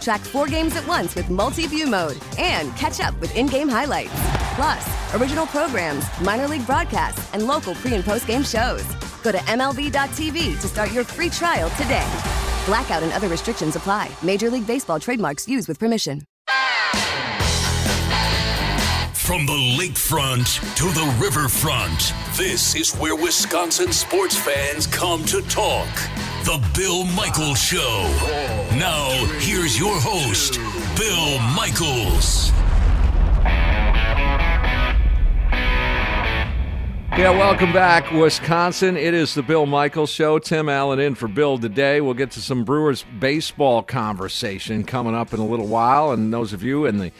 Track four games at once with multi view mode and catch up with in game highlights. Plus, original programs, minor league broadcasts, and local pre and post game shows. Go to MLB.tv to start your free trial today. Blackout and other restrictions apply. Major League Baseball trademarks used with permission. From the lakefront to the riverfront, this is where Wisconsin sports fans come to talk. The Bill Michaels Show. Now, here's your host, Bill Michaels. Yeah, welcome back, Wisconsin. It is the Bill Michaels Show. Tim Allen in for Bill today. We'll get to some Brewers baseball conversation coming up in a little while. And those of you in the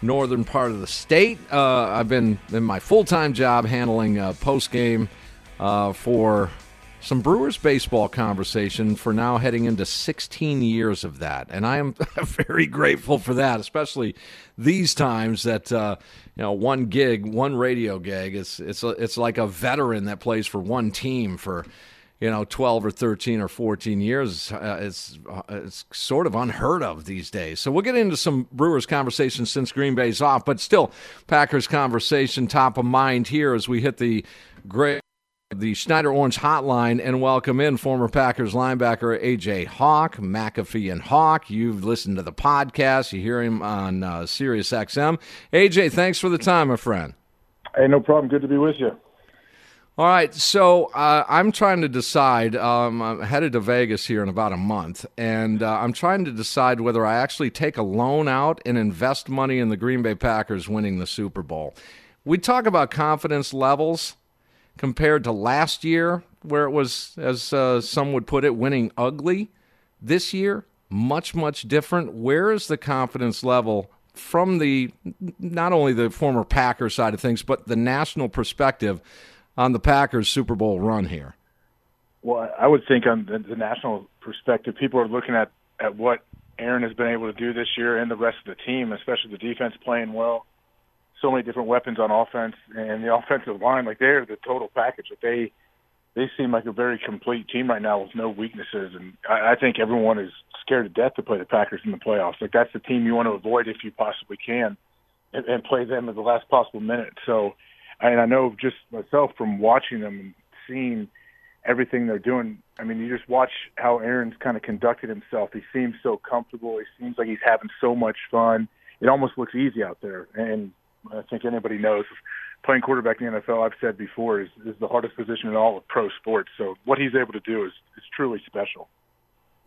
northern part of the state, uh, I've been in my full time job handling uh, post game uh, for some Brewers baseball conversation for now heading into 16 years of that. And I am very grateful for that, especially these times that uh, you know one gig, one radio gig. It's it's it's like a veteran that plays for one team for you know 12 or 13 or 14 years. Uh, it's uh, it's sort of unheard of these days. So we'll get into some Brewers conversation since Green Bay's off, but still Packers conversation top of mind here as we hit the great the Schneider Orange Hotline and welcome in former Packers linebacker AJ Hawk, McAfee and Hawk. You've listened to the podcast. You hear him on uh, Sirius XM. AJ, thanks for the time, my friend. Hey, no problem. Good to be with you. All right, so uh, I'm trying to decide. Um, I'm headed to Vegas here in about a month, and uh, I'm trying to decide whether I actually take a loan out and invest money in the Green Bay Packers winning the Super Bowl. We talk about confidence levels compared to last year, where it was, as uh, some would put it, winning ugly. This year, much, much different. Where is the confidence level from the not only the former Packers side of things, but the national perspective on the Packers Super Bowl run here? Well, I would think on the, the national perspective, people are looking at, at what Aaron has been able to do this year and the rest of the team, especially the defense playing well so many different weapons on offense and the offensive line. Like they're the total package. Like they they seem like a very complete team right now with no weaknesses. And I, I think everyone is scared to death to play the Packers in the playoffs. Like that's the team you want to avoid if you possibly can, and, and play them at the last possible minute. So, and I know just myself from watching them and seeing everything they're doing. I mean, you just watch how Aaron's kind of conducted himself. He seems so comfortable. He seems like he's having so much fun. It almost looks easy out there, and I think anybody knows playing quarterback in the NFL, I've said before, is, is the hardest position in all of pro sports. So what he's able to do is, is truly special.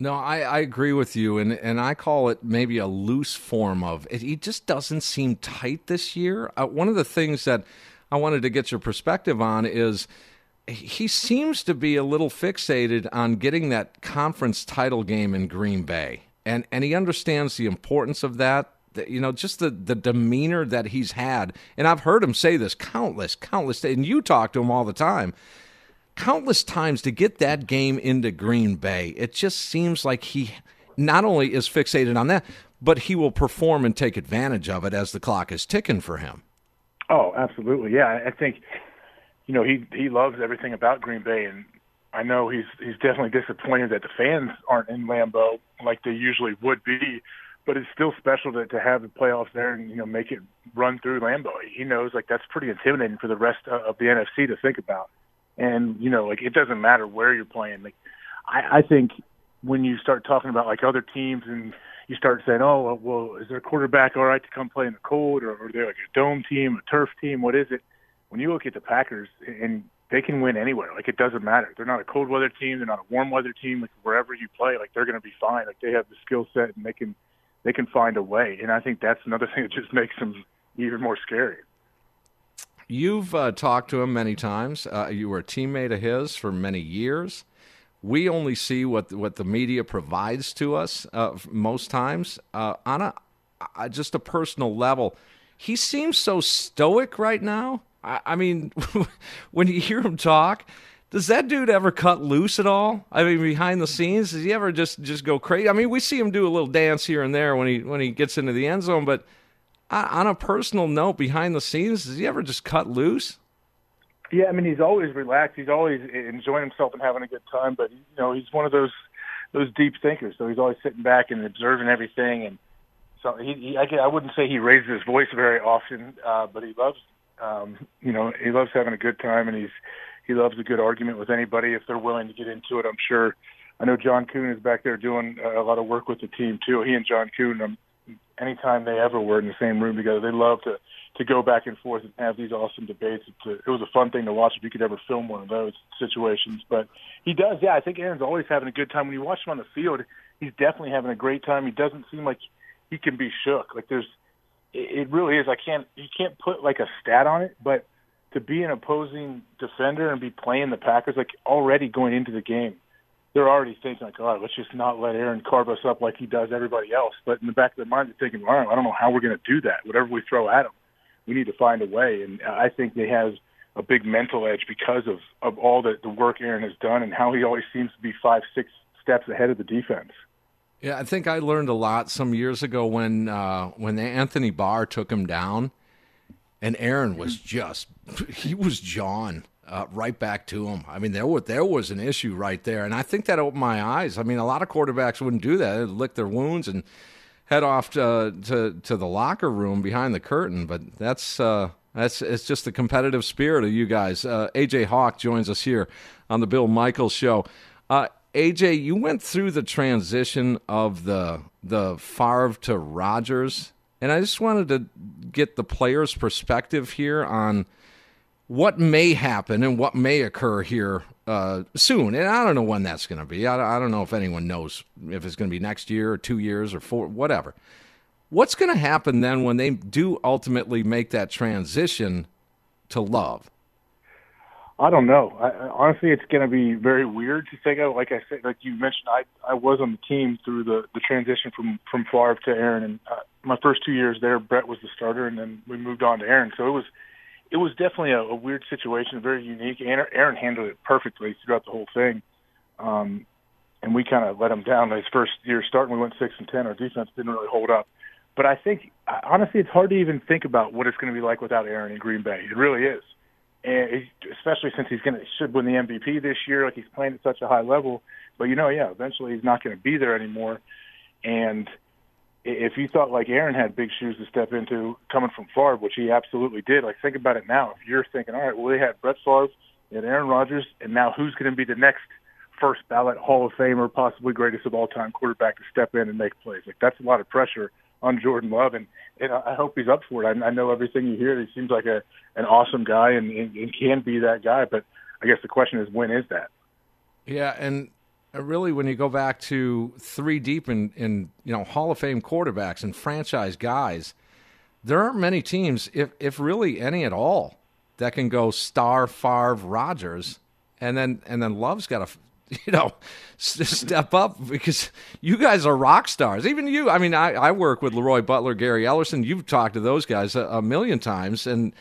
No, I, I agree with you, and, and I call it maybe a loose form of it. He just doesn't seem tight this year. Uh, one of the things that I wanted to get your perspective on is he seems to be a little fixated on getting that conference title game in Green Bay, and and he understands the importance of that you know, just the, the demeanor that he's had. And I've heard him say this countless, countless, and you talk to him all the time, countless times to get that game into Green Bay. It just seems like he not only is fixated on that, but he will perform and take advantage of it as the clock is ticking for him. Oh, absolutely. Yeah, I think you know he he loves everything about Green Bay, and I know he's he's definitely disappointed that the fans aren't in Lambeau like they usually would be but it's still special to, to have the playoffs there and you know make it run through Lambeau. He knows like that's pretty intimidating for the rest of the NFC to think about. And you know, like it doesn't matter where you're playing. Like I, I think when you start talking about like other teams and you start saying, oh well, is their quarterback all right to come play in the cold, or, or they're like a dome team, a turf team? What is it? When you look at the Packers and they can win anywhere. Like it doesn't matter. They're not a cold weather team. They're not a warm weather team. Like wherever you play, like they're going to be fine. Like they have the skill set and they can they can find a way. And I think that's another thing that just makes them even more scary. You've uh, talked to him many times. Uh, you were a teammate of his for many years. We only see what what the media provides to us uh, most times. Uh, on a just a personal level, he seems so stoic right now. I, I mean, when you hear him talk, does that dude ever cut loose at all? I mean, behind the scenes, does he ever just just go crazy? I mean, we see him do a little dance here and there when he when he gets into the end zone, but on a personal note, behind the scenes, does he ever just cut loose? Yeah, I mean, he's always relaxed. He's always enjoying himself and having a good time. But you know, he's one of those those deep thinkers. So he's always sitting back and observing everything. And so he, he I, I wouldn't say he raises his voice very often, uh, but he loves, um, you know, he loves having a good time, and he's he loves a good argument with anybody if they're willing to get into it. I'm sure. I know John Kuhn is back there doing a lot of work with the team too. He and John Kuhn, um, anytime they ever were in the same room together, they love to to go back and forth and have these awesome debates. It's a, it was a fun thing to watch if you could ever film one of those situations. But he does, yeah. I think Aaron's always having a good time. When you watch him on the field, he's definitely having a great time. He doesn't seem like he can be shook. Like there's, it really is. I can't, you can't put like a stat on it, but to be an opposing defender and be playing the Packers, like already going into the game, they're already thinking like, all right, let's just not let Aaron carve us up like he does everybody else. But in the back of their mind, they're thinking, I don't know how we're going to do that. Whatever we throw at him, we need to find a way. And I think they have a big mental edge because of of all the the work Aaron has done and how he always seems to be five, six steps ahead of the defense. Yeah, I think I learned a lot some years ago when uh, when Anthony Barr took him down, and Aaron was just he was John uh, right back to him. I mean, there was there was an issue right there, and I think that opened my eyes. I mean, a lot of quarterbacks wouldn't do that; They'd lick their wounds and head off to to, to the locker room behind the curtain. But that's uh, that's it's just the competitive spirit of you guys. Uh, AJ Hawk joins us here on the Bill Michaels Show. Uh, AJ, you went through the transition of the the Favre to Rodgers, and I just wanted to get the player's perspective here on what may happen and what may occur here uh, soon. And I don't know when that's going to be. I, I, don't know if anyone knows if it's going to be next year or two years or four, whatever. What's going to happen then when they do ultimately make that transition to love? I don't know. I, honestly, it's going to be very weird to think of. Like I said, like you mentioned, I I was on the team through the the transition from from Favre to Aaron, and uh, my first two years there, Brett was the starter, and then we moved on to Aaron. So it was it was definitely a, a weird situation, very unique. Aaron, Aaron handled it perfectly throughout the whole thing, um, and we kind of let him down. His first year starting, we went six and ten. Our defense didn't really hold up, but I think honestly, it's hard to even think about what it's going to be like without Aaron in Green Bay. It really is, and especially since he's going to should win the MVP this year. Like he's playing at such a high level, but you know, yeah, eventually he's not going to be there anymore, and if you thought like Aaron had big shoes to step into coming from Favre, which he absolutely did, like think about it now. If you're thinking, all right, well they had Brett Favre and Aaron Rodgers, and now who's going to be the next first ballot Hall of Famer, possibly greatest of all time quarterback to step in and make plays? Like that's a lot of pressure on Jordan Love, and and I hope he's up for it. I, I know everything you hear. He seems like a an awesome guy and, and, and can be that guy, but I guess the question is when is that? Yeah, and uh, really when you go back to three deep in, in you know Hall of Fame quarterbacks and franchise guys, there aren't many teams, if if really any at all, that can go Starr Favre Rodgers, and then and then Love's got to you know step up because you guys are rock stars. Even you, I mean, I, I work with Leroy Butler, Gary Ellerson. You've talked to those guys a, a million times, and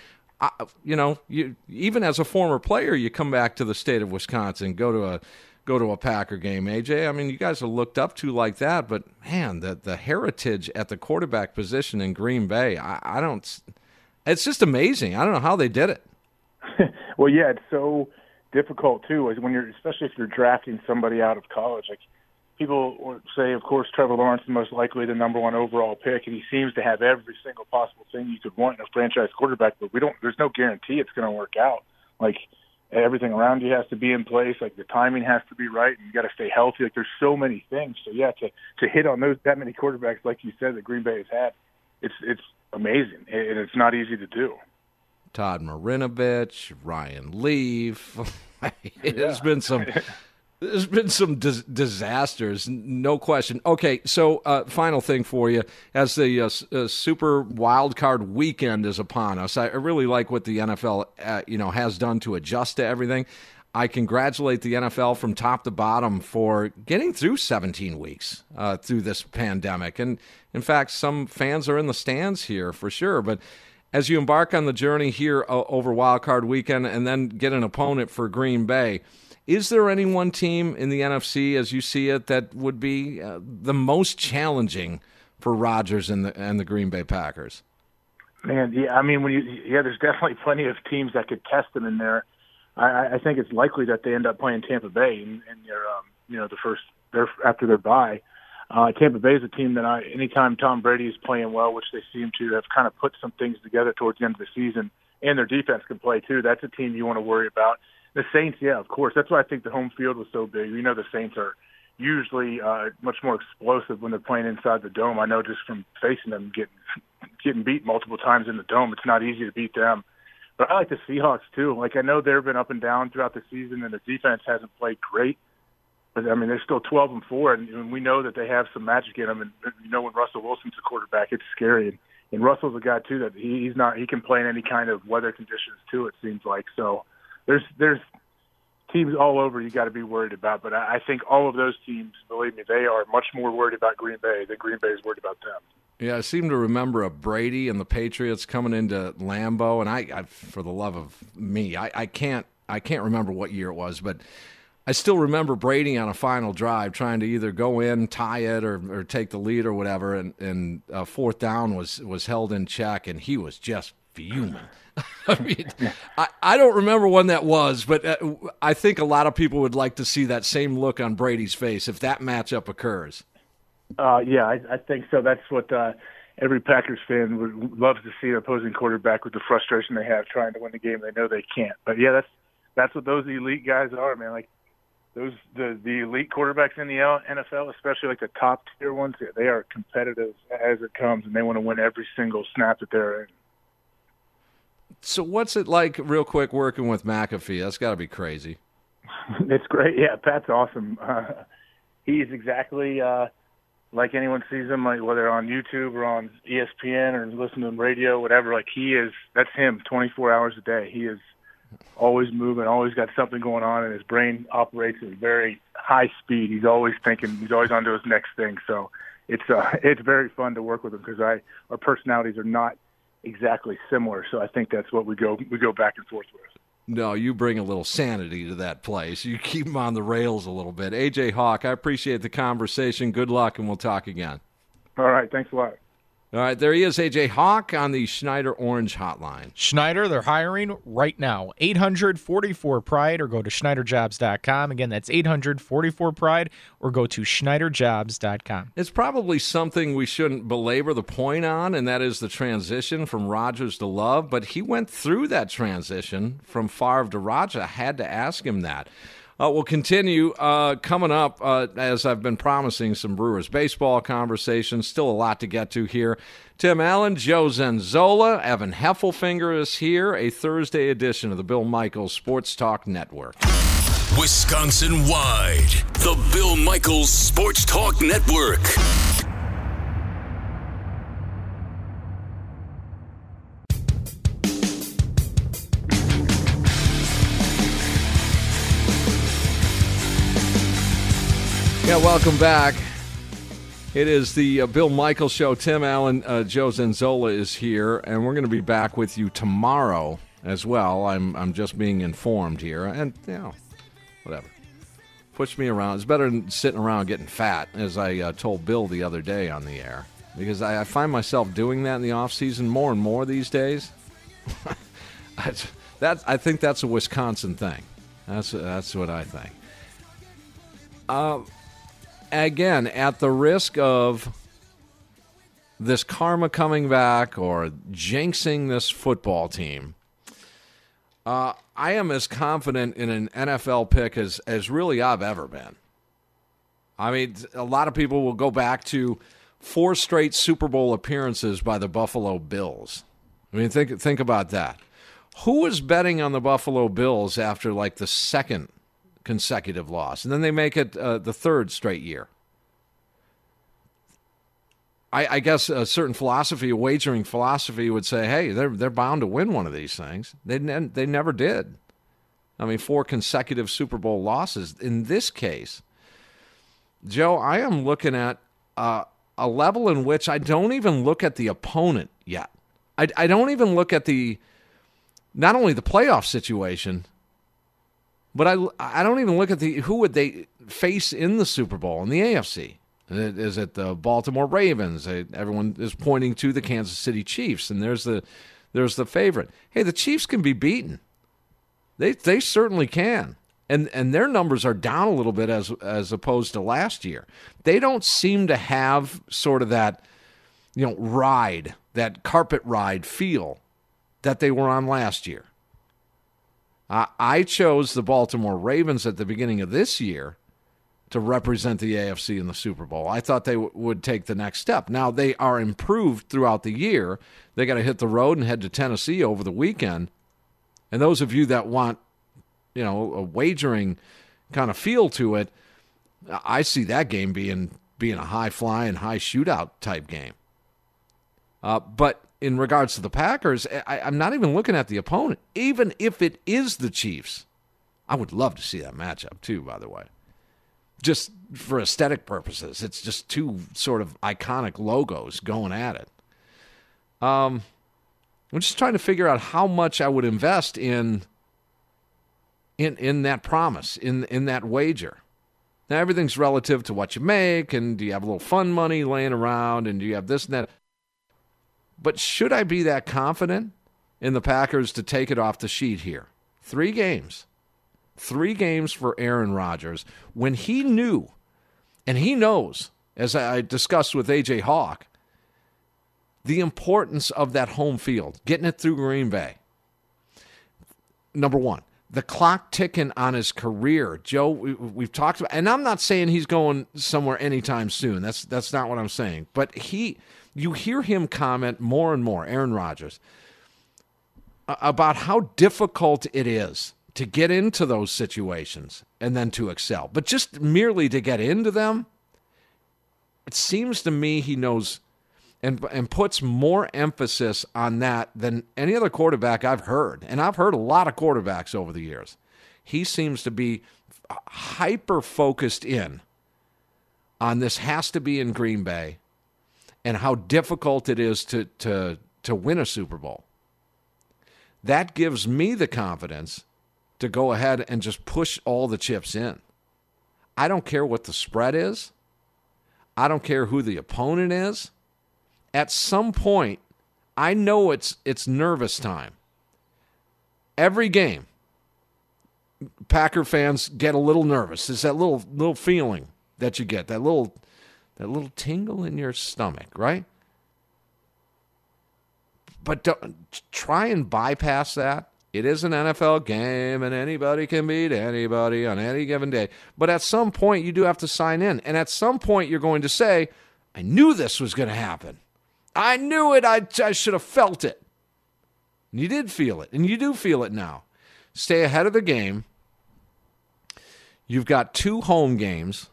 I, you know, you even as a former player, you come back to the state of Wisconsin, go to a go to a Packer game, AJ. I mean, you guys are looked up to like that, but man, the the heritage at the quarterback position in Green Bay, I, I don't. It's just amazing. I don't know how they did it. well, yeah, it's so difficult too. Is when you're, especially if you're drafting somebody out of college, like people say, of course, Trevor Lawrence is most likely the number one overall pick, and he seems to have every single possible thing you could want in a franchise quarterback. But we don't. There's no guarantee it's going to work out. Like everything around you has to be in place. Like the timing has to be right, and you got to stay healthy. Like there's so many things. So yeah, to to hit on those that many quarterbacks, like you said, that Green Bay has had, it's it's amazing, and it's not easy to do. Todd Marinovich, Ryan Leaf. has been some There's been some dis- disasters, no question. Okay, so uh, final thing for you, as the uh, uh, Super Wild Card Weekend is upon us, I really like what the NFL, uh, you know, has done to adjust to everything. I congratulate the NFL from top to bottom for getting through 17 weeks uh, through this pandemic, and in fact, some fans are in the stands here for sure. But as you embark on the journey here uh, over Wild Card Weekend, and then get an opponent for Green Bay is there any one team in the NFC, as you see it, that would be uh, the most challenging for Rodgers and the and the Green Bay Packers? Man, yeah, I mean, when you yeah, there's definitely plenty of teams that could test them in there. I, I think it's likely that they end up playing Tampa Bay in, in their um, you know the first their after their bye. Uh, Tampa Bay is a team that I anytime Tom Brady is playing well, which they seem to have kind of put some things together towards the end of the season, and their defense can play too. That's a team you want to worry about. The Saints, yeah, of course. That's why I think the home field was so big. You know, the Saints are usually uh, much more explosive when they're playing inside the dome. I know just from facing them, getting getting beat multiple times in the dome, it's not easy to beat them. But I like the Seahawks too. Like I know they've been up and down throughout the season, and the defense hasn't played great. But I mean, they're still 12 and four, and, and we know that they have some magic in them. And you know, when Russell Wilson's a quarterback, it's scary. And, and Russell's a guy too that he, he's not. He can play in any kind of weather conditions too. It seems like so there's there's teams all over you got to be worried about. But I, I think all of those teams, believe me, they are much more worried about Green Bay than Green Bay is worried about them. Yeah, I seem to remember a Brady and the Patriots coming into Lambeau, and I, I for the love of me, I, I can't I can't remember what year it was, but I still remember Brady on a final drive trying to either go in, tie it, or, or take the lead or whatever, and, and uh, fourth down was was held in check, and he was just fuming. I mean, I, I don't remember when that was, but uh, I think a lot of people would like to see that same look on Brady's face if that matchup occurs. Uh, yeah, I, I think so. That's what uh, every Packers fan would loves to see an opposing quarterback with the frustration they have trying to win the game. They know they can't. But yeah, that's that's what those elite guys are, man. Like those the the elite quarterbacks in the NFL, especially like the top tier ones, they are competitive as it comes, and they want to win every single snap that they're in. So what's it like, real quick, working with McAfee? That's got to be crazy. it's great. Yeah, Pat's awesome. Uh, he's exactly uh, like anyone sees him, like whether on YouTube or on ESPN or listening to radio, whatever. Like he is, that's him, 24 hours a day. He is always moving, always got something going on, and his brain operates at very high speed. He's always thinking. He's always on to his next thing. So it's uh, it's very fun to work with him because I our personalities are not exactly similar. So I think that's what we go we go back and forth with. No, you bring a little sanity to that place. You keep him on the rails a little bit. AJ Hawk, I appreciate the conversation. Good luck, and we'll talk again. All right, thanks a lot. All right, there he is, AJ Hawk on the Schneider Orange Hotline. Schneider, they're hiring right now. 844 Pride or go to SchneiderJobs.com. Again, that's 844 Pride or go to SchneiderJobs.com. It's probably something we shouldn't belabor the point on, and that is the transition from Rodgers to Love. But he went through that transition from Favre to Rodgers. I had to ask him that. Uh, we'll continue uh, coming up, uh, as I've been promising, some Brewers baseball conversations. Still a lot to get to here. Tim Allen, Joe Zenzola, Evan Heffelfinger is here. A Thursday edition of the Bill Michaels Sports Talk Network. Wisconsin wide, the Bill Michaels Sports Talk Network. Yeah, welcome back. It is the uh, Bill Michaels Show. Tim Allen, uh, Joe Zenzola is here, and we're going to be back with you tomorrow as well. I'm I'm just being informed here, and you know, whatever. Push me around. It's better than sitting around getting fat, as I uh, told Bill the other day on the air, because I, I find myself doing that in the off season more and more these days. that I think that's a Wisconsin thing. That's that's what I think. Uh, again, at the risk of this karma coming back or jinxing this football team, uh, I am as confident in an NFL pick as, as really I've ever been. I mean, a lot of people will go back to four straight Super Bowl appearances by the Buffalo Bills. I mean, think think about that. Who was betting on the Buffalo Bills after like the second consecutive loss, and then they make it uh, the third straight year. I, I, guess a certain philosophy, a wagering philosophy, would say, "Hey, they're they're bound to win one of these things." They ne- they never did. I mean, four consecutive Super Bowl losses. In this case, Joe, I am looking at uh, a level in which I don't even look at the opponent yet. I, I don't even look at the not only the playoff situation, but I I don't even look at the who would they face in the Super Bowl in the AFC. Is it the Baltimore Ravens? Everyone is pointing to the Kansas City Chiefs, and there's the there's the favorite. Hey, the Chiefs can be beaten. They they certainly can. And and their numbers are down a little bit as as opposed to last year. They don't seem to have sort of that you know ride, that carpet ride feel that they were on last year. I, I chose the Baltimore Ravens at the beginning of this year to represent the AFC in the Super Bowl. I thought they w- would take the next step. Now they are improved throughout the year. They got to hit the road and head to Tennessee over the weekend. And those of you that want, you know, a wagering kind of feel to it, I see that game being being a high flying, high shootout type game. Uh, but in regards to the Packers, I, I'm not even looking at the opponent. Even if it is the Chiefs, I would love to see that matchup too. By the way, just for aesthetic purposes, it's just two sort of iconic logos going at it. Um, I'm just trying to figure out how much I would invest in in in that promise, in in that wager. Now everything's relative to what you make, and do you have a little fun money laying around, and do you have this and that. But should I be that confident in the Packers to take it off the sheet here? Three games. Three games for Aaron Rodgers when he knew, and he knows, as I discussed with AJ Hawk, the importance of that home field, getting it through Green Bay. Number one, the clock ticking on his career. Joe, we, have talked about, and I'm not saying he's going somewhere anytime soon. That's that's not what I'm saying. But he you hear him comment more and more, Aaron Rodgers, about how difficult it is to get into those situations and then to excel. But just merely to get into them, it seems to me he knows and and puts more emphasis on that than any other quarterback I've heard. And I've heard a lot of quarterbacks over the years. He seems to be hyper focused in on this has to be in Green Bay and how difficult it is to, to, to win a Super Bowl. That gives me the confidence to go ahead and just push all the chips in. I don't care what the spread is. I don't care who the opponent is. At some point, I know it's it's nervous time. Every game, Packer fans get a little nervous. It's that little little feeling that you get, that little that little tingle in your stomach, right? But don't try and bypass that. It is an NFL game, and anybody can beat anybody on any given day. But at some point, you do have to sign in. And at some point, you're going to say, I knew this was going to happen. I knew it. I, I should have felt it. And you did feel it, and you do feel it now. Stay ahead of the game. You've got two home games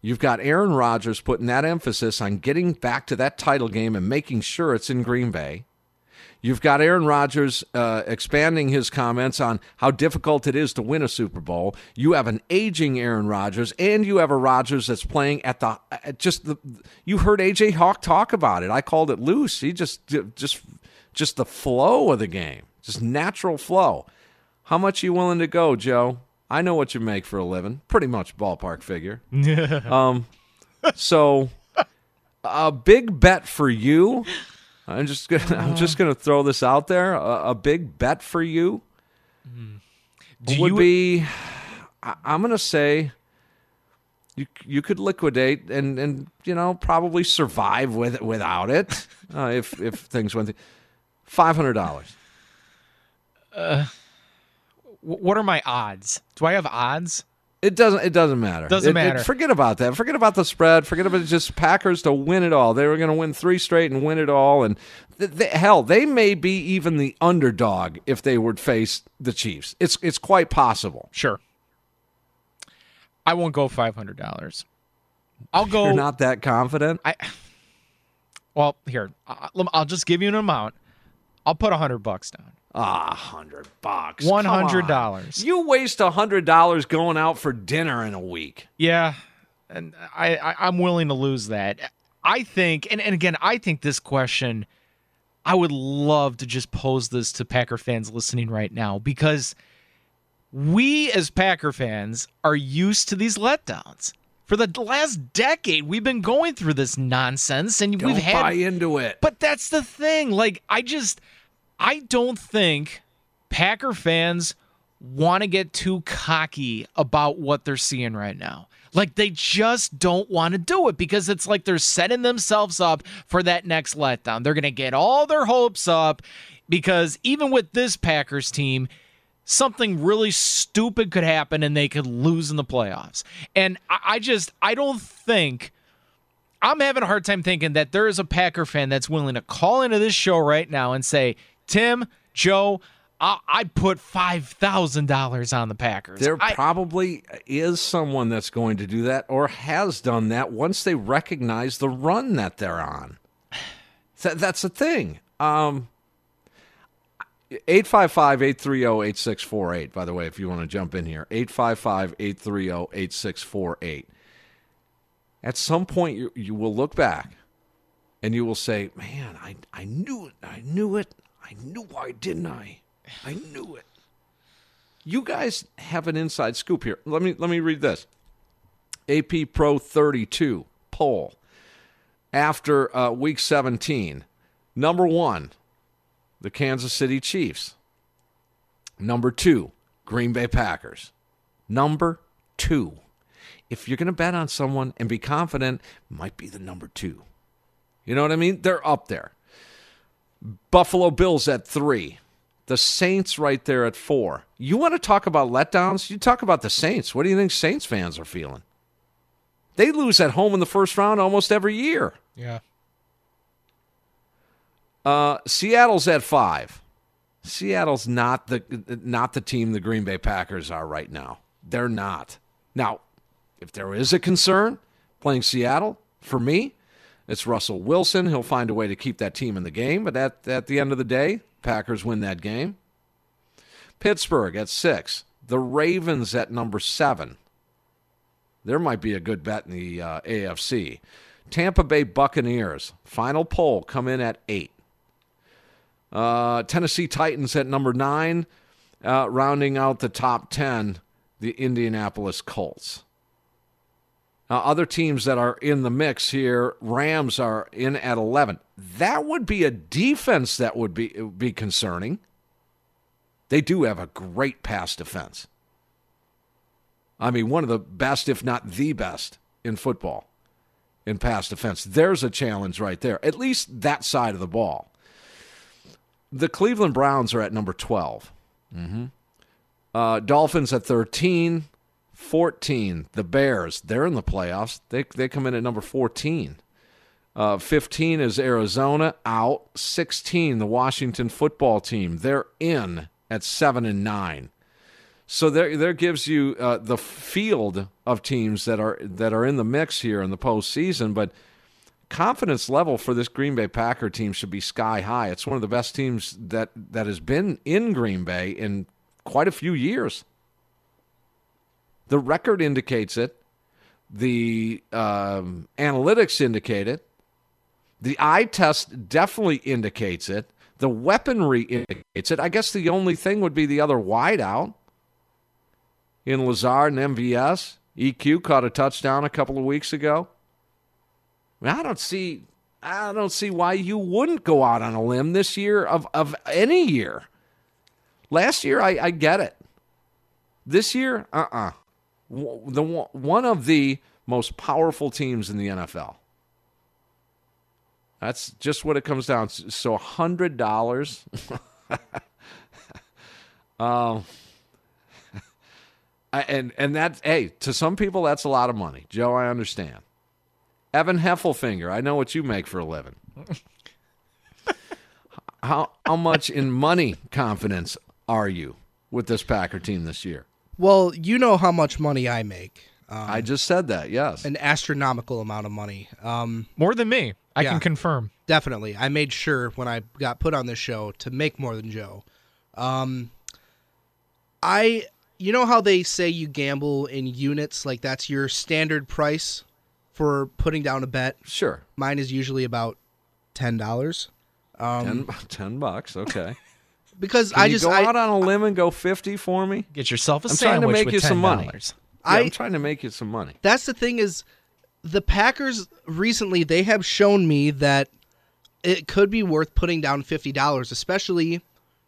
You've got Aaron Rodgers putting that emphasis on getting back to that title game and making sure it's in Green Bay. You've got Aaron Rodgers uh, expanding his comments on how difficult it is to win a Super Bowl. You have an aging Aaron Rodgers, and you have a Rodgers that's playing at the at just the. You heard AJ Hawk talk about it. I called it loose. He just just just the flow of the game, just natural flow. How much you willing to go, Joe? I know what you make for a living, pretty much ballpark figure. um, so a big bet for you. I'm just gonna, I'm just gonna throw this out there. A, a big bet for you Do would you... be. I, I'm gonna say you you could liquidate and and you know probably survive with without it uh, if if things went. Five hundred dollars. Uh what are my odds? Do I have odds? It doesn't. It doesn't matter. Doesn't it, matter. It, forget about that. Forget about the spread. Forget about just Packers to win it all. They were going to win three straight and win it all. And th- th- hell, they may be even the underdog if they would face the Chiefs. It's it's quite possible. Sure. I won't go five hundred dollars. I'll go. You're not that confident. I. Well, here I- I'll just give you an amount. I'll put a hundred bucks down. Ah, hundred bucks. One hundred dollars. You waste a hundred dollars going out for dinner in a week. Yeah, and I, I I'm willing to lose that. I think, and, and again, I think this question, I would love to just pose this to Packer fans listening right now because we as Packer fans are used to these letdowns. For the last decade, we've been going through this nonsense, and Don't we've had buy into it. but that's the thing. Like, I just, I don't think Packer fans want to get too cocky about what they're seeing right now. Like, they just don't want to do it because it's like they're setting themselves up for that next letdown. They're going to get all their hopes up because even with this Packers team, something really stupid could happen and they could lose in the playoffs. And I, I just, I don't think. I'm having a hard time thinking that there is a Packer fan that's willing to call into this show right now and say, Tim, Joe, I, I put five thousand dollars on the Packers. There I- probably is someone that's going to do that or has done that once they recognize the run that they're on. Th- that's the thing. Um, 855-830-8648 by the way if you want to jump in here 855-830-8648 at some point you, you will look back and you will say man I, I knew it i knew it i knew why didn't i i knew it you guys have an inside scoop here. Let me let me read this. AP Pro 32 poll after uh, week 17. Number one, the Kansas City Chiefs. Number two, Green Bay Packers. Number two. If you're going to bet on someone and be confident, might be the number two. You know what I mean? They're up there. Buffalo Bills at three. The Saints right there at four. You want to talk about letdowns? You talk about the Saints. What do you think Saints fans are feeling? They lose at home in the first round almost every year. yeah. Uh, Seattle's at five. Seattle's not the not the team the Green Bay Packers are right now. They're not. Now, if there is a concern playing Seattle, for me, it's Russell Wilson. He'll find a way to keep that team in the game, but at at the end of the day, Packers win that game. Pittsburgh at six. The Ravens at number seven. There might be a good bet in the uh, AFC. Tampa Bay Buccaneers, final poll, come in at eight. Uh, Tennessee Titans at number nine, uh, rounding out the top 10, the Indianapolis Colts. Now, other teams that are in the mix here, Rams are in at 11. That would be a defense that would be, be concerning. They do have a great pass defense. I mean, one of the best, if not the best, in football in pass defense. There's a challenge right there, at least that side of the ball. The Cleveland Browns are at number 12. Mm-hmm. Uh, Dolphins at 13. 14, the Bears. They're in the playoffs. They, they come in at number 14. Uh, 15 is Arizona out. 16, the Washington football team. They're in at 7 and 9. So there, there gives you uh, the field of teams that are that are in the mix here in the postseason. But confidence level for this Green Bay Packer team should be sky high. It's one of the best teams that that has been in Green Bay in quite a few years. The record indicates it. The um, analytics indicate it. The eye test definitely indicates it. The weaponry indicates it. I guess the only thing would be the other wideout in Lazard and MVS. EQ caught a touchdown a couple of weeks ago. I, mean, I don't see I don't see why you wouldn't go out on a limb this year of, of any year. Last year I, I get it. This year, uh uh The one of the most powerful teams in the NFL. That's just what it comes down to. So hundred dollars. um and and that hey to some people that's a lot of money joe i understand evan heffelfinger i know what you make for a living how how much in money confidence are you with this packer team this year Well, you know how much money I make. Um, I just said that. Yes, an astronomical amount of money. Um, More than me. I Yeah. can confirm. definitely. I made sure when I got put on this show to make more than Joe. Um, I, you know how they say you gamble in units, like that's your standard price for putting down a bet. sure. Mine is usually about ten dollars. Um, Ten, 10 bucks. Okay. Because Can I you just go I, out on a limb and go fifty for me? Get yourself a I'm trying to sandwich make with you some money. $10. Yeah, I- I'm trying to make you some money. that's the thing is the Packers recently they have shown me that it could be worth putting down fifty dollars, especially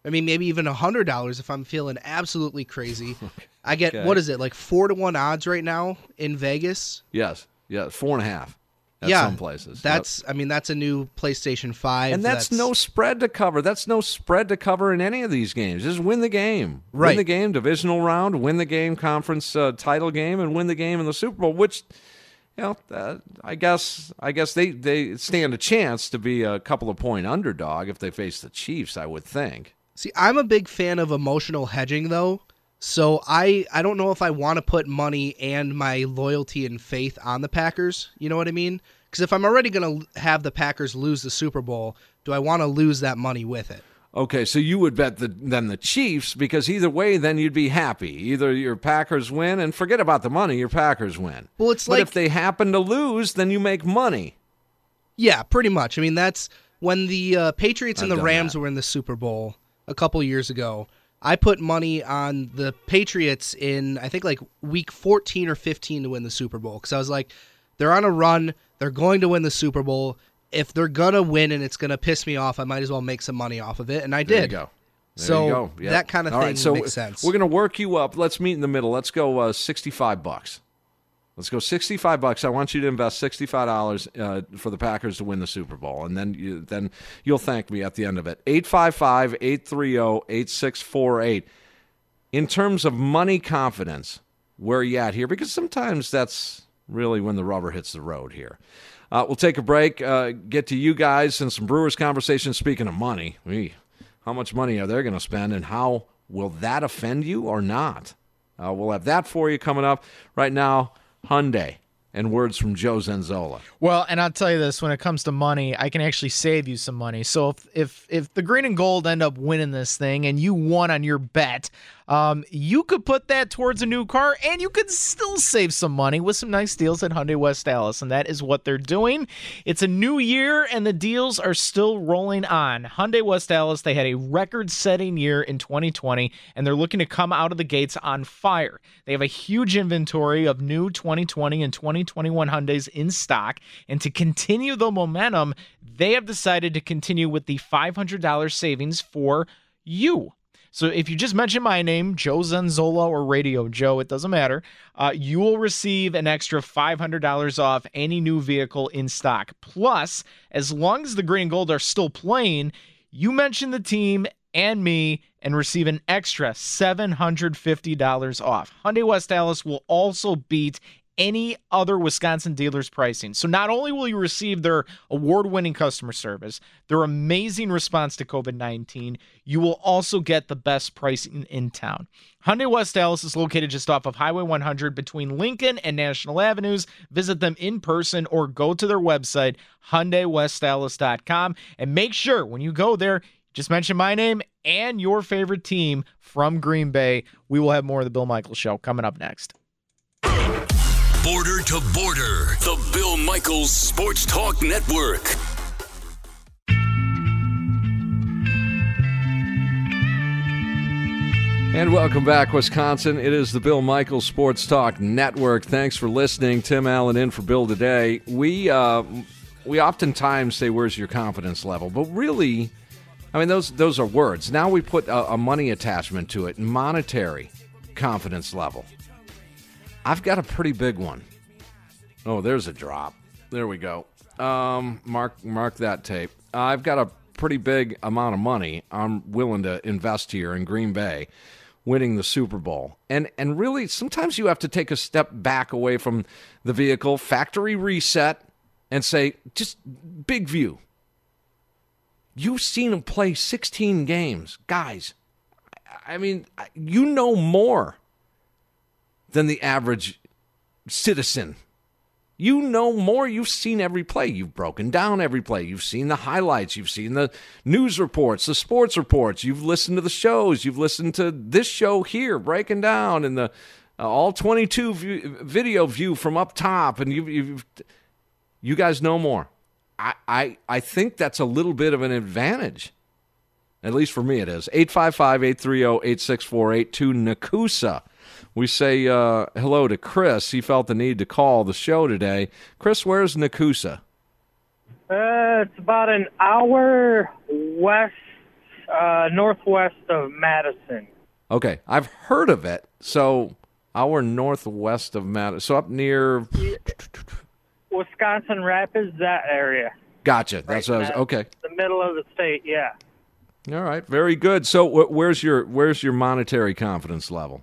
I mean maybe even hundred dollars if I'm feeling absolutely crazy. I get Okay. what is it, like four to one odds right now in Vegas? Yes. Yeah. Four and a half. At yeah. some places. Yep. That's I mean that's a new PlayStation five. and that's, no spread to cover. That's no spread to cover in any of these games. Just win the game. Win the game, divisional round, win the game, conference uh, title game, and win the game in the Super Bowl. Which, you know, uh, I guess I guess they they stand a chance to be a couple of point underdog if they face the Chiefs. I would think. See, I'm a big fan of emotional hedging though. So I I don't know if I want to put money and my loyalty and faith on the Packers. You know what I mean? Because if I'm already going to have the Packers lose the Super Bowl, do I want to lose that money with it? Okay, so you would bet the then the Chiefs because either way, then you'd be happy. Either your Packers win and forget about the money, your Packers win. Well, it's but like if they happen to lose, then you make money. yeah, pretty much. I mean, that's when the uh, Patriots and I've the Rams that. were in the Super Bowl a couple years ago. I put money on the Patriots in I think like week 14 or 15 to win the Super Bowl because I was like, they're on a run, they're going to win the Super Bowl. If they're gonna win and it's gonna piss me off, I might as well make some money off of it, and I There did. go. There so you go. Yep. that kind of All thing right, so makes sense. We're going to work you up. Let's meet in the middle. Let's go uh, 65 bucks. Let's go 65 bucks. I want you to invest $65 uh, for the Packers to win the Super Bowl and then you then you'll thank me at the end of it. 855-830-8648. In terms of money confidence, where are you at here? Because sometimes that's really when the rubber hits the road here. Uh, we'll take a break, uh, get to you guys and some Brewers conversation. Speaking of money, we, how much money are they going to spend and how will that offend you or not? Uh, we'll have that for you coming up. Right now, Hyundai and words from Joe Zenzola. Well, and I'll tell you this: when it comes to money, I can actually save you some money. So if if if the green and gold end up winning this thing, and you won on your bet, um, you could put that towards a new car, and you could still save some money with some nice deals at Hyundai West Allis, and that is what they're doing. It's a new year, and the deals are still rolling on. Hyundai West Allis, they had a record-setting year in 2020, and they're looking to come out of the gates on fire. They have a huge inventory of new 2020 and 2021 Hyundais in stock, and to continue the momentum, they have decided to continue with the $500 savings for you. So if you just mention my name, Joe Zenzola or Radio Joe, it doesn't matter. Uh, you will receive an extra $500 off any new vehicle in stock. Plus, as long as the green and gold are still playing, you mention the team and me and receive an extra $750 off. Hyundai West Allis will also beat any other Wisconsin dealer's pricing. So not only will you receive their award-winning customer service, their amazing response to COVID-19, you will also get the best pricing in town. Hyundai West Allis is located just off of Highway 100 between Lincoln and National Avenues. Visit them in person or go to their website, HyundaiWestAllis.com, and make sure when you go there, just mention my name and your favorite team from Green Bay. We will have more of the Bill Michael Show coming up next. Border to border, the Bill Michaels Sports Talk Network. And welcome back, Wisconsin. It is the Bill Michaels Sports Talk Network. Thanks for listening. Tim Allen in for Bill today. We uh, we oftentimes say, "Where's your confidence level?" But really, I mean those those are words. Now we put a, a money attachment to it, monetary confidence level. I've got a pretty big one. Oh, there's a drop. There we go. Um, mark mark that tape. I've got a pretty big amount of money I'm willing to invest here in Green Bay winning the Super Bowl. And and really sometimes you have to take a step back away from the vehicle, factory reset and say just big view. You've seen him play 16 games. Guys, I mean, you know more than the average citizen. You know more. You've seen every play. You've broken down every play. You've seen the highlights. You've seen the news reports, the sports reports. You've listened to the shows. You've listened to this show here breaking down and the uh, all 22 view, video view from up top. And you you've, you guys know more. I, I, I think that's a little bit of an advantage. At least for me, it is. 855 830 8648 to Nakusa. We say uh, hello to Chris. He felt the need to call the show today. Chris, where's Nakusa? Uh, it's about an hour west, uh, northwest of Madison. Okay, I've heard of it. So, hour northwest of Madison. So, up near. Wisconsin Rapids, that area. Gotcha. That's right what I was. Okay. The middle of the state, yeah. All right, very good. So, where's your where's your monetary confidence level?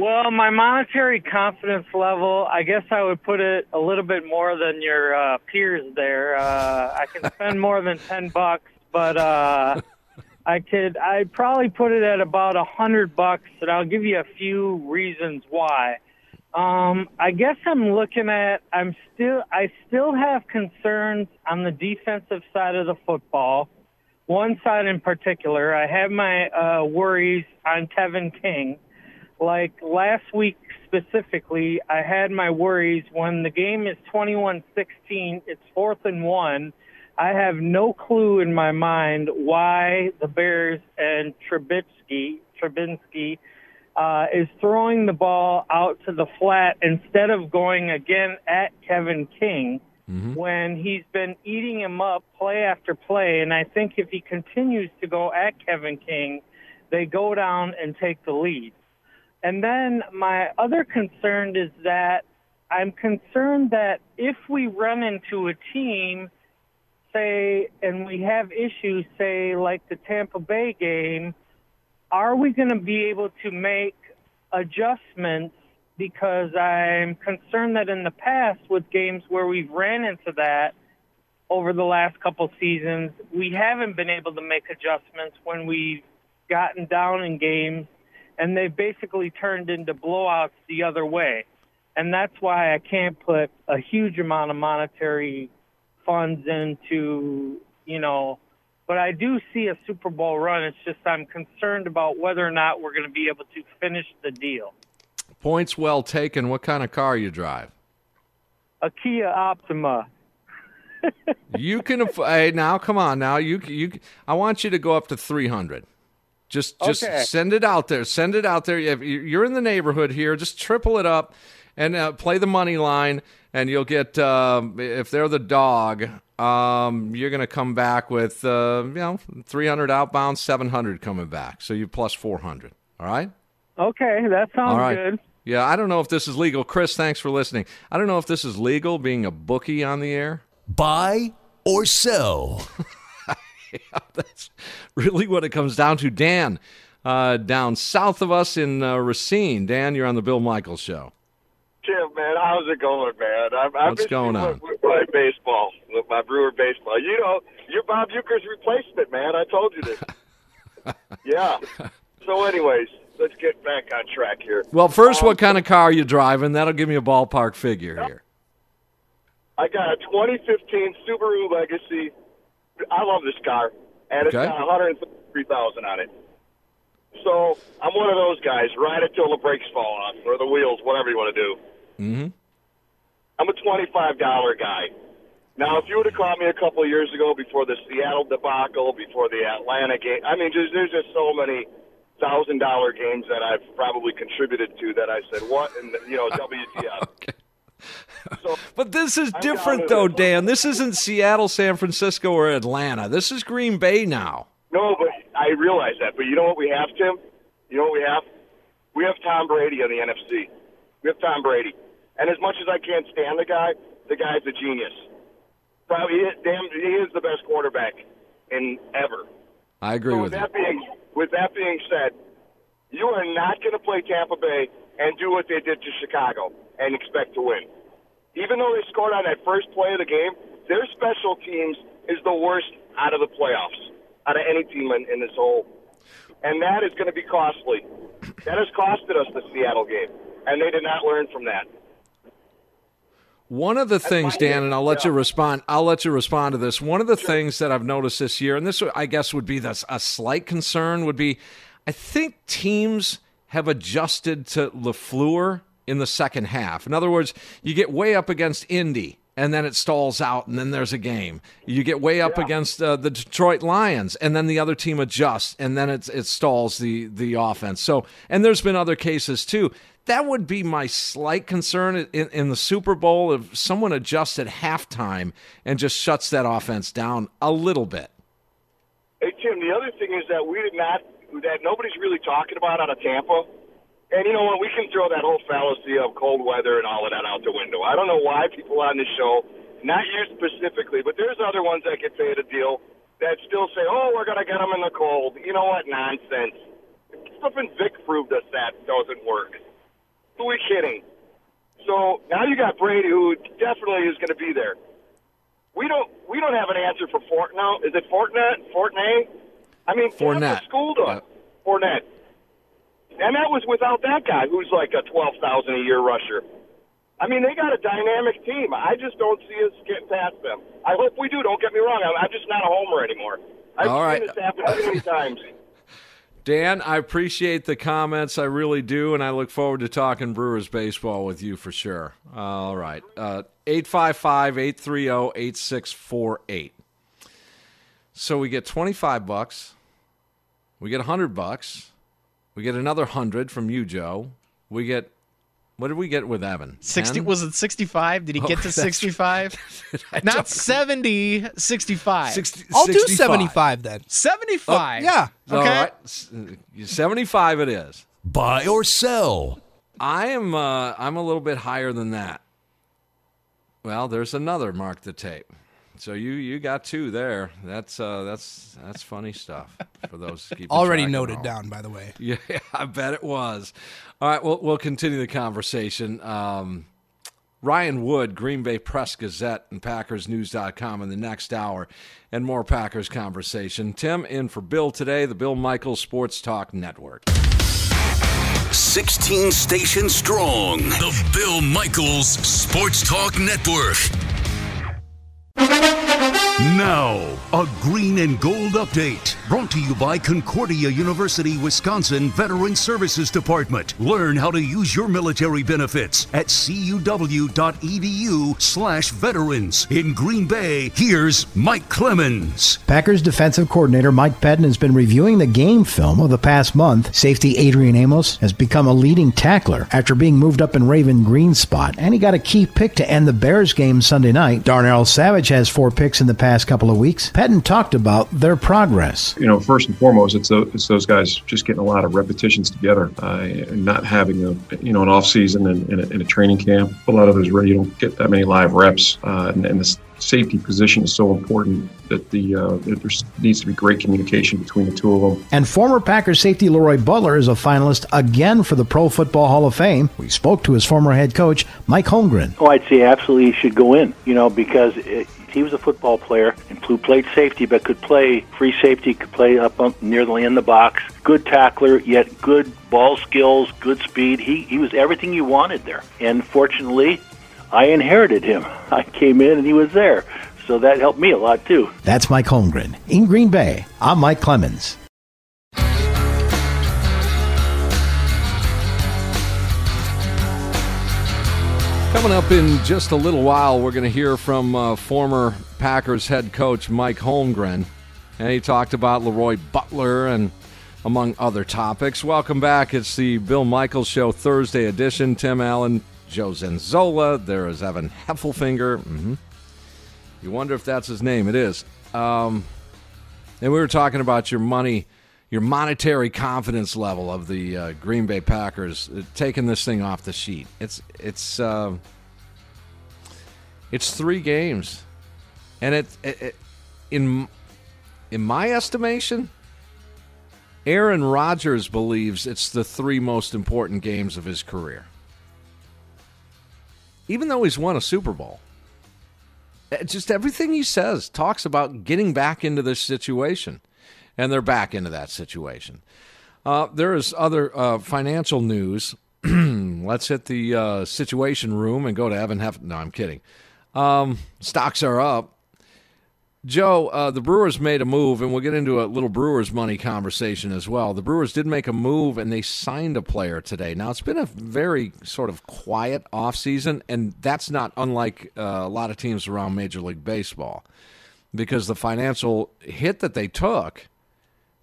Well, my monetary confidence level, I guess I would put it a little bit more than your uh, peers there. Uh, I can spend more than ten bucks, but uh, I could I probably put it at about a hundred bucks, and I'll give you a few reasons why. Um, I guess I'm looking at I'm still I still have concerns on the defensive side of the football. One side in particular, I have my uh, worries on Kevin King like last week specifically, I had my worries when the game is 21-16, it's fourth and 1. I have no clue in my mind why the Bears and Trubisky, Trubinsky uh, is throwing the ball out to the flat instead of going again at Kevin King mm-hmm. when he's been eating him up play after play. And I think if he continues to go at Kevin King, they go down and take the lead. And then my other concern is that I'm concerned that if we run into a team, say, and we have issues, say, like the Tampa Bay game, are we going to be able to make adjustments? Because I'm concerned that in the past, with games where we've ran into that over the last couple seasons, we haven't been able to make adjustments when we've gotten down in games and they've basically turned into blowouts the other way. And that's why I can't put a huge amount of monetary funds into, you know, but I do see a Super Bowl run. It's just I'm concerned about whether or not we're going to be able to finish the deal. Points well taken. What kind of car you drive? A Kia Optima. you can. Hey, now come on. Now you you. I want you to go up to three hundred. Just just okay. send it out there. Send it out there. If you're in the neighborhood here, just triple it up and uh, play the money line, and you'll get. Uh, if they're the dog, um, you're going to come back with uh, you know 300 outbound, 700 coming back. So you plus 400. All right. Okay, that sounds right. good. Yeah, I don't know if this is legal. Chris, thanks for listening. I don't know if this is legal being a bookie on the air. Buy or sell. yeah, that's really what it comes down to. Dan, uh, down south of us in uh, Racine. Dan, you're on the Bill Michaels Show. Tim, man, how's it going, man? I'm, I'm What's going on? With, my baseball, with my Brewer baseball. You know, you're Bob Uecker's replacement, man. I told you this. yeah. So, anyways, let's get back on track here. Well, first, um, what kind of car are you driving? That'll give me a ballpark figure here. I got a 2015 Subaru Legacy I love this car, and it's okay. got 103,000 on it. So I'm one of those guys. Ride it till the brakes fall off, or the wheels, whatever you want to do. Mm-hmm. I'm a $25 guy. Now, if you would have called me a couple of years ago before the Seattle debacle, before the Atlanta game, I mean, just, there's just so many thousand dollar games that I've probably contributed to that I said, what? And, you know, WTF. okay. but this is different, though, Dan. This isn't Seattle, San Francisco, or Atlanta. This is Green Bay now. No, but I realize that. But you know what we have, Tim? You know what we have? We have Tom Brady on the NFC. We have Tom Brady. And as much as I can't stand the guy, the guy's a genius. Probably, he is, damn, he is the best quarterback in ever. I agree so with, with that you. Being, with that being said, you are not going to play Tampa Bay and do what they did to Chicago and expect to win. Even though they scored on that first play of the game, their special teams is the worst out of the playoffs, out of any team in, in this whole. And that is going to be costly. That has costed us the Seattle game, and they did not learn from that. One of the things, Dan, and I'll let you respond. I'll let you respond to this. One of the things that I've noticed this year, and this I guess would be the, a slight concern, would be I think teams have adjusted to Lafleur in the second half. In other words, you get way up against Indy and then it stalls out, and then there's a game. You get way up yeah. against uh, the Detroit Lions, and then the other team adjusts, and then it, it stalls the the offense. So, and there's been other cases too. That would be my slight concern in, in the Super Bowl if someone adjusts at halftime and just shuts that offense down a little bit. Hey Tim, the other thing is that we did not that nobody's really talking about out of Tampa and you know what? We can throw that whole fallacy of cold weather and all of that out the window. I don't know why people on this show, not you specifically, but there's other ones that get paid a deal that still say, "Oh, we're gonna get them in the cold." You know what? Nonsense. Flippin' Vic proved us that doesn't work. Who are we kidding? So now you got Brady, who definitely is going to be there. We don't we don't have an answer for Fort now. Is it Fortnite? Fortnite? I mean, Fournette. Schooled us. Fournette. And that was without that guy who's like a 12000 a year rusher. I mean, they got a dynamic team. I just don't see us getting past them. I hope we do. Don't get me wrong. I'm, I'm just not a homer anymore. I've All seen right. this happen too many times. Dan, I appreciate the comments. I really do, and I look forward to talking Brewers baseball with you for sure. All right. Uh, 855 830 8648. So we get 25 bucks. We get 100 bucks. We get another hundred from you, Joe. We get what did we get with Evan? 60 was it 65? Did he oh, get to 65? Not 70, 65. 60, I'll 65. do 75 then. 75. Oh, yeah. Okay. 75 it is. Buy or sell. I am uh, I'm a little bit higher than that. Well, there's another mark the tape. So you you got two there. That's uh, that's that's funny stuff for those already noted down. By the way, yeah, I bet it was. All right, we'll we'll continue the conversation. Um, Ryan Wood, Green Bay Press Gazette, and PackersNews.com in the next hour, and more Packers conversation. Tim in for Bill today, the Bill Michaels Sports Talk Network. 16 stations strong, the Bill Michaels Sports Talk Network. Thank you. Now, a green and gold update brought to you by Concordia University, Wisconsin Veteran Services Department. Learn how to use your military benefits at cuw.edu/slash veterans. In Green Bay, here's Mike Clemens. Packers defensive coordinator Mike Pettine has been reviewing the game film of the past month. Safety Adrian Amos has become a leading tackler after being moved up in Raven Greene's spot, and he got a key pick to end the Bears game Sunday night. Darnell Savage has four picks in the past couple of weeks. Pettine talked about their progress. You know, first and foremost, it's, a, it's those guys just getting a lot of repetitions together, uh, and not having a you know an off season and, and, a, and, a, training camp. A lot of those you don't get that many live reps, uh, and, and this safety position is so important that the uh, there needs to be great communication between the two of them. And former Packers safety Leroy Butler is a finalist again for the Pro Football Hall of Fame. We spoke to his former head coach Mike Holmgren. Oh, I'd say absolutely he should go in. You know because. It, he was a football player and who played safety, but could play free safety, could play up nearly in the box. Good tackler, yet good ball skills, good speed. He he was everything you wanted there. And fortunately, I inherited him. I came in and he was there. So that helped me a lot too. That's Mike Holmgren. In Green Bay, I'm Mike Clemens. Coming up in just a little while, we're going to hear from uh, former Packers head coach Mike Holmgren. And he talked about Leroy Butler and among other topics. Welcome back. It's the Bill Michaels Show Thursday edition. Tim Allen, Joe Zenzola. There is Evan Heffelfinger. Mm-hmm. You wonder if that's his name. It is. Um, and we were talking about your money, your monetary confidence level of the uh, Green Bay Packers uh, taking this thing off the sheet. It's it's uh, it's three games, and it, it, it in in my estimation, Aaron Rodgers believes it's the three most important games of his career even though he's won a Super Bowl. Just everything he says talks about getting back into this situation, and they're back into that situation. Uh, there is other uh, financial news. Let's hit the uh, Situation Room and go to Evan Heff. No, I'm kidding. Um, stocks are up. Joe, uh, the Brewers made a move, and we'll get into a little Brewers money conversation as well. The Brewers did make a move, and they signed a player today. Now, it's been a very sort of quiet offseason, and that's not unlike uh, a lot of teams around Major League Baseball because the financial hit that they took,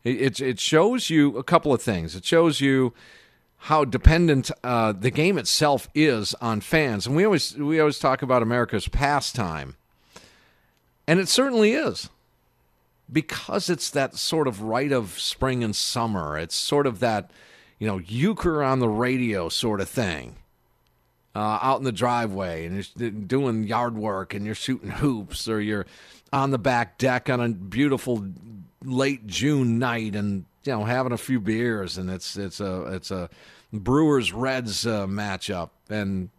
it, it, shows you a couple of things. It shows you how dependent uh, the game itself is on fans, and we always we always talk about America's pastime and it certainly is. Because it's that sort of rite of spring and summer. It's sort of that, you know, Uecker on the radio sort of thing. Uh, out in the driveway and you're doing yard work and you're shooting hoops or you're on the back deck on a beautiful late June night and you know having a few beers and it's it's a it's a Brewers Reds uh, matchup and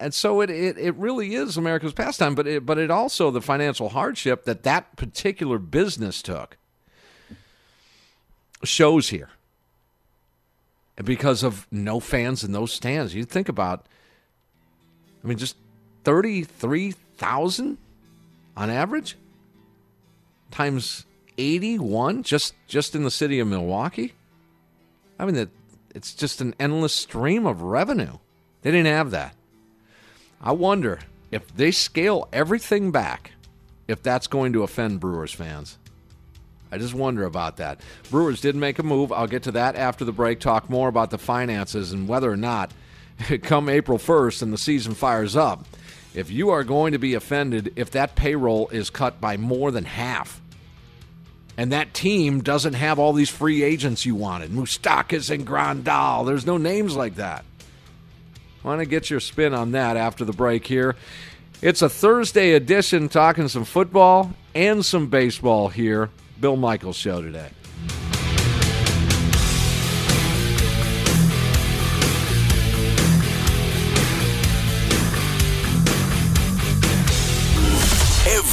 and so it, it, it really is America's pastime, but it, but it also the financial hardship that that particular business took shows here. Because of no fans in those stands, you think about, I mean, just thirty three thousand on average times eighty one just just in the city of Milwaukee. I mean, that it's just an endless stream of revenue. They didn't have that. I wonder if they scale everything back, if that's going to offend Brewers fans. I just wonder about that. Brewers did make a move. I'll get to that after the break. Talk more about the finances and whether or not, come April 1st and the season fires up, if you are going to be offended if that payroll is cut by more than half. And that team doesn't have all these free agents you wanted. Moustakas and Grandal. There's no names like that. Want to get your spin on that after the break here. It's a Thursday edition talking some football and some baseball here. Bill Michaels show today.